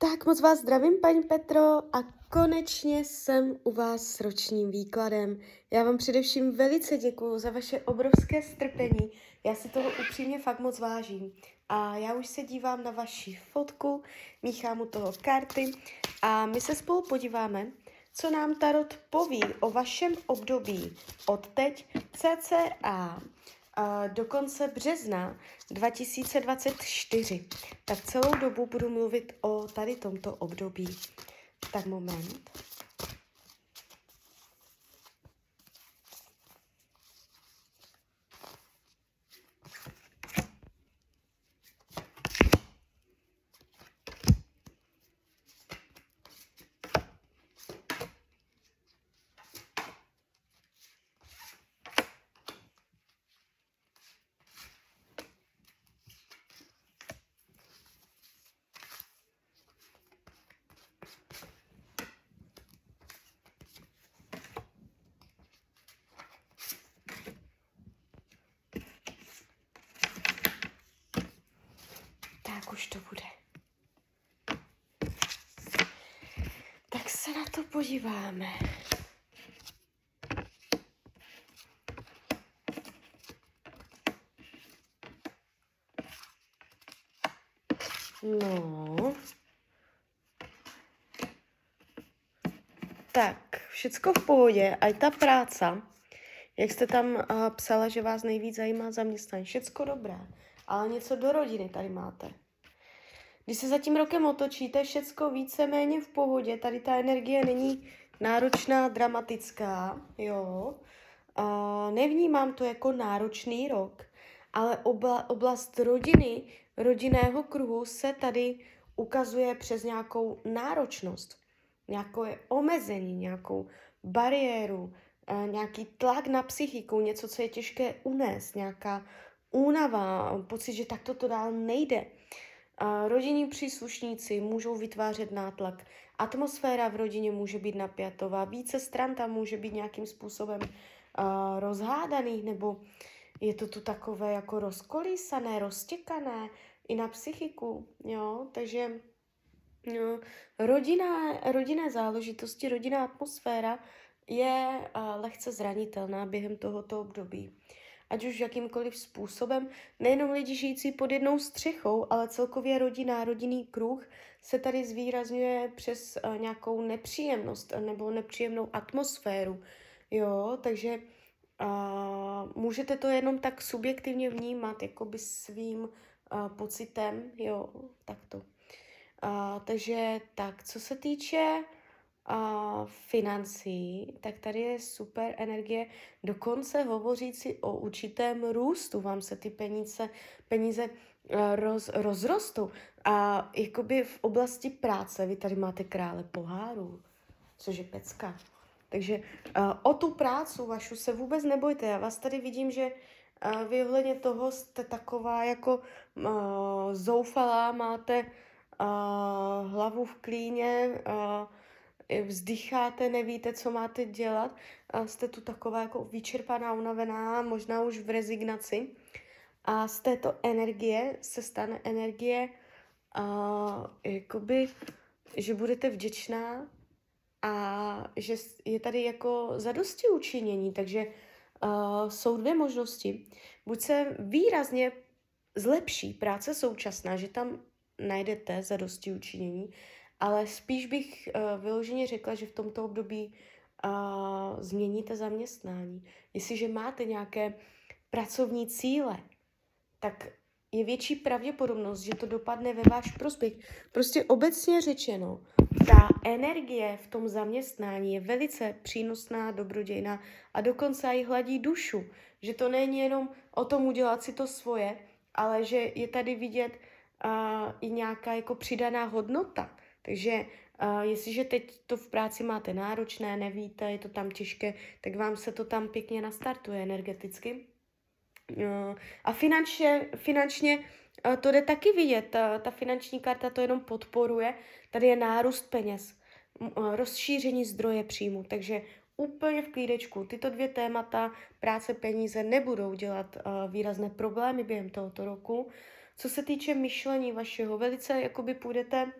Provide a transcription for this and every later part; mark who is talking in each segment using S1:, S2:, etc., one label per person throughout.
S1: Tak moc vás zdravím, paní Petro, a konečně jsem u vás s ročním výkladem. Já vám především velice děkuji za vaše obrovské strpení. Já si toho upřímně fakt moc vážím. A já už se dívám na vaši fotku, míchám u toho karty a my se spolu podíváme, co nám Tarot poví o vašem období od teď cca do konce března 2024. Tak celou dobu budu mluvit o tady tomto období. Tak moment. Tak už to bude. Tak se na to podíváme. No. Tak, všecko v pohodě. A i ta práce, jak jste tam uh, psala, že vás nejvíc zajímá zaměstnání, všecko dobré. Ale něco do rodiny tady máte. Když se za tím rokem otočíte, všecko víceméně v pohodě. Tady ta energie není náročná, dramatická, jo. Uh, nevnímám to jako náročný rok, ale obla, oblast rodiny, rodinného kruhu se tady ukazuje přes nějakou náročnost, nějaké omezení, nějakou bariéru, uh, nějaký tlak na psychiku, něco, co je těžké unést, nějaká únava, pocit, že takto to dál nejde. Rodinní příslušníci můžou vytvářet nátlak. Atmosféra v rodině může být napjatová, více stran tam může být nějakým způsobem uh, rozhádaných, nebo je to tu takové jako rozkolísané, roztěkané i na psychiku, jo, takže no, rodinná, rodinné záležitosti, rodinná atmosféra je uh, lehce zranitelná během tohoto období ať už jakýmkoliv způsobem. Nejenom lidi žijící pod jednou střechou, ale celkově rodina, rodinný kruh se tady zvýrazňuje přes uh, nějakou nepříjemnost nebo nepříjemnou atmosféru. Jo, takže uh, můžete to jenom tak subjektivně vnímat, jakoby svým uh, pocitem, jo, takto. Uh, takže tak, co se týče a financí, tak tady je super energie, dokonce hovořící o určitém růstu, vám se ty peníze, peníze eh, roz, rozrostou. A jakoby v oblasti práce, vy tady máte krále pohárů, což je pecka. Takže uh, o tu prácu vašu se vůbec nebojte. Já vás tady vidím, že uh, vy ohledně toho jste taková jako uh, zoufalá, máte uh, hlavu v klíně, uh, vzdycháte, nevíte, co máte dělat, a jste tu taková jako vyčerpaná, unavená, možná už v rezignaci. A z této energie se stane energie, a, jakoby, že budete vděčná a že je tady jako zadosti učinění, takže uh, jsou dvě možnosti. Buď se výrazně zlepší práce současná, že tam najdete zadosti učinění, ale spíš bych uh, vyloženě řekla, že v tomto období uh, změníte zaměstnání. Jestliže máte nějaké pracovní cíle, tak je větší pravděpodobnost, že to dopadne ve váš prospěch. Prostě obecně řečeno, ta energie v tom zaměstnání je velice přínosná, dobrodějná a dokonce i hladí dušu. Že to není jenom o tom udělat si to svoje, ale že je tady vidět uh, i nějaká jako přidaná hodnota. Takže uh, jestliže teď to v práci máte náročné, nevíte, je to tam těžké, tak vám se to tam pěkně nastartuje energeticky. Uh, a finančně, finančně uh, to jde taky vidět, ta, finanční karta to jenom podporuje. Tady je nárůst peněz, rozšíření zdroje příjmu, takže úplně v klídečku. Tyto dvě témata, práce, peníze, nebudou dělat výrazné problémy během tohoto roku. Co se týče myšlení vašeho, velice jakoby půjdete Uh,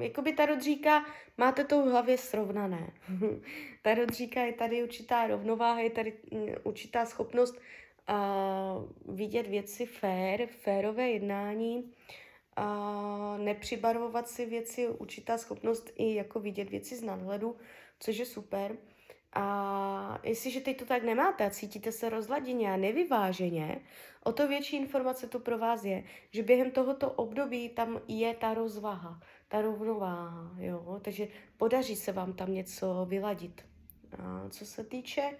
S1: jakoby Tarot říká, máte to v hlavě srovnané. tarot říká, je tady určitá rovnováha, je tady mm, určitá schopnost uh, vidět věci fér, férové jednání, uh, nepřibarvovat si věci, určitá schopnost i jako vidět věci z nadhledu, což je super. A jestliže teď to tak nemáte a cítíte se rozladěně a nevyváženě, o to větší informace to pro vás je, že během tohoto období tam je ta rozvaha, ta rovnováha, jo? takže podaří se vám tam něco vyladit. A co se týče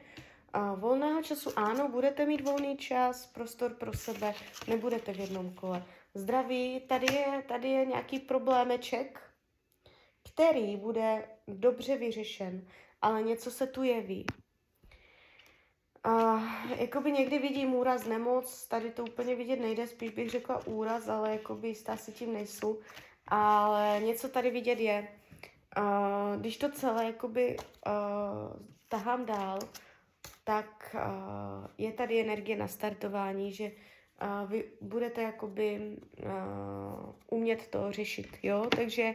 S1: a volného času, ano, budete mít volný čas, prostor pro sebe, nebudete v jednom kole. Zdraví, tady je, tady je nějaký problémeček, který bude dobře vyřešen ale něco se tu jeví. A jakoby někdy vidím úraz, nemoc, tady to úplně vidět nejde, spíš bych řekla úraz, ale jakoby jistá si tím nejsou. Ale něco tady vidět je. A když to celé jakoby uh, tahám dál, tak uh, je tady energie na startování, že uh, vy budete jakoby uh, umět to řešit, jo, takže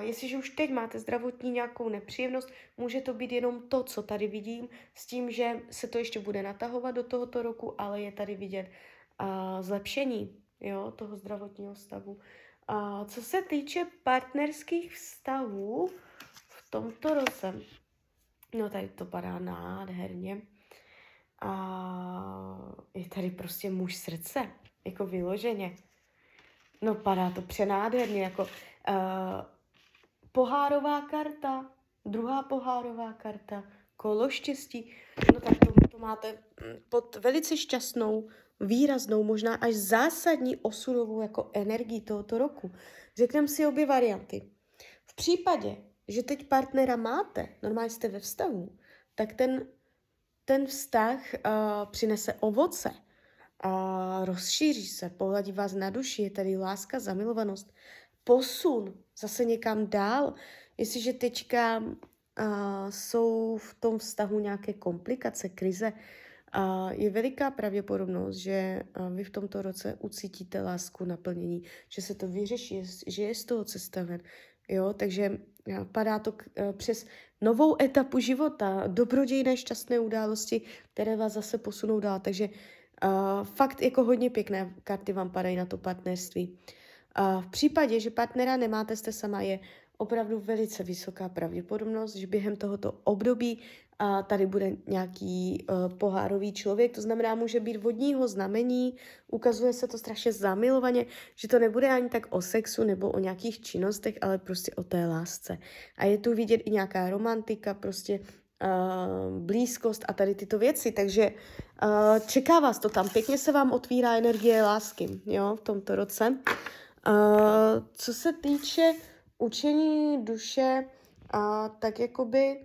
S1: jestliže už teď máte zdravotní nějakou nepříjemnost, může to být jenom to, co tady vidím, s tím, že se to ještě bude natahovat do tohoto roku, ale je tady vidět zlepšení jo, toho zdravotního stavu. Co se týče partnerských vztahů v tomto roce, no tady to padá nádherně. A je tady prostě muž srdce, jako vyloženě. No padá to přenádherně, jako uh, pohárová karta, druhá pohárová karta, kolo štěstí, no tak to, to máte mm, pod velice šťastnou, výraznou, možná až zásadní osudovou jako energii tohoto roku. Řekneme si obě varianty. V případě, že teď partnera máte, normálně jste ve vztahu, tak ten, ten vztah uh, přinese ovoce, a rozšíří se, pohladí vás na duši, je tady láska, zamilovanost, posun zase někam dál. Jestliže teďka uh, jsou v tom vztahu nějaké komplikace, krize, uh, je veliká pravděpodobnost, že vy v tomto roce ucítíte lásku, naplnění, že se to vyřeší, že je z toho cesta ven. Jo, takže padá to k, přes novou etapu života, dobrodějné šťastné události, které vás zase posunou dál. Takže uh, fakt jako hodně pěkné karty vám padají na to partnerství. V případě, že partnera nemáte, jste sama, je opravdu velice vysoká pravděpodobnost, že během tohoto období tady bude nějaký uh, pohárový člověk, to znamená, může být vodního znamení, ukazuje se to strašně zamilovaně, že to nebude ani tak o sexu nebo o nějakých činnostech, ale prostě o té lásce. A je tu vidět i nějaká romantika, prostě uh, blízkost a tady tyto věci, takže uh, čeká vás to tam, pěkně se vám otvírá energie lásky, jo, v tomto roce. Uh, co se týče učení duše, uh, tak jakoby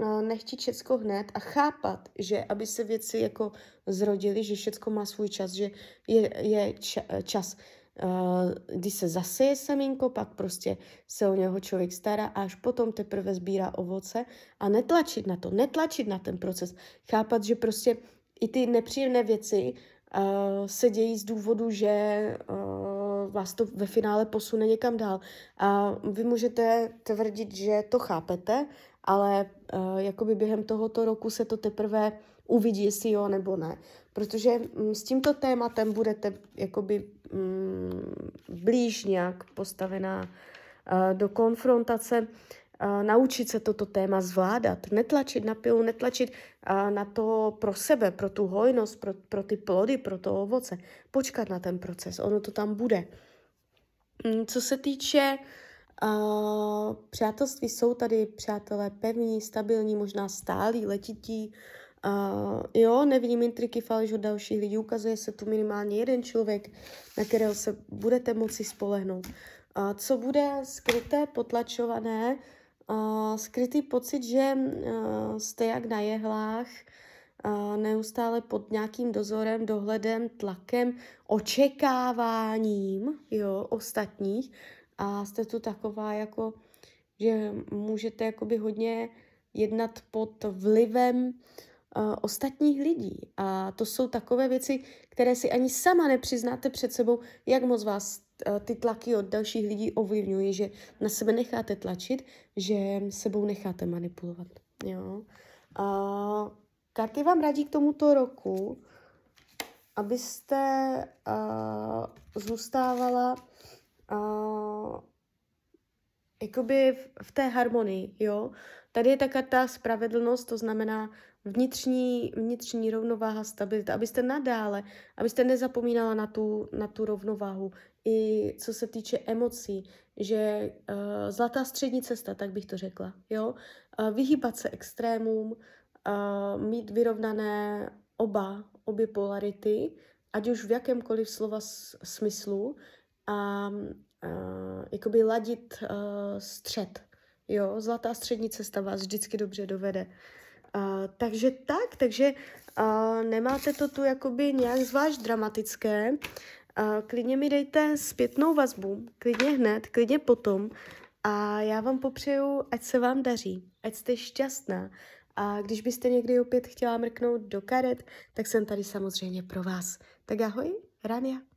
S1: uh, nechtít všecko hned a chápat, že aby se věci jako zrodily, že všecko má svůj čas, že je, je ča, čas, uh, kdy se zaseje semínko, pak prostě se o něho člověk stará a až potom teprve sbírá ovoce a netlačit na to, netlačit na ten proces. Chápat, že prostě i ty nepříjemné věci uh, se dějí z důvodu, že uh, vás to ve finále posune někam dál. A vy můžete tvrdit, že to chápete, ale uh, jakoby během tohoto roku se to teprve uvidí, jestli jo nebo ne. Protože um, s tímto tématem budete jakoby um, blíž nějak postavená uh, do konfrontace naučit se toto téma zvládat, netlačit na pilu, netlačit na to pro sebe, pro tu hojnost, pro, pro ty plody, pro to ovoce. Počkat na ten proces, ono to tam bude. Mm, co se týče uh, přátelství, jsou tady přátelé pevní, stabilní, možná stálí, letití, Uh, jo, nevidím intriky, faleš od dalších lidí, ukazuje se tu minimálně jeden člověk, na kterého se budete moci spolehnout. Uh, co bude skryté, potlačované, uh, skrytý pocit, že uh, jste jak na jehlách, uh, neustále pod nějakým dozorem, dohledem, tlakem, očekáváním jo, ostatních. A jste tu taková jako, že můžete jakoby hodně jednat pod vlivem uh, ostatních lidí. A to jsou takové věci, které si ani sama nepřiznáte před sebou, jak moc vás uh, ty tlaky od dalších lidí ovlivňují, že na sebe necháte tlačit, že sebou necháte manipulovat. Jo? Uh, karty vám radí k tomuto roku, abyste uh, zůstávala uh, jakoby v, v té harmonii, jo. Tady je ta karta spravedlnost, to znamená vnitřní, vnitřní rovnováha, stabilita, abyste nadále, abyste nezapomínala na tu, na tu rovnováhu. I co se týče emocí, že uh, zlatá střední cesta, tak bych to řekla, jo. Uh, vyhýbat se extrémům, uh, mít vyrovnané oba, obě polarity, ať už v jakémkoliv slova smyslu a uh, jakoby ladit uh, střed. Jo, zlatá střední cesta vás vždycky dobře dovede. Uh, takže tak, takže uh, nemáte to tu jakoby nějak zvlášť dramatické. Uh, klidně mi dejte zpětnou vazbu, klidně hned, klidně potom. A já vám popřeju, ať se vám daří, ať jste šťastná. A když byste někdy opět chtěla mrknout do karet, tak jsem tady samozřejmě pro vás. Tak ahoj, Rania.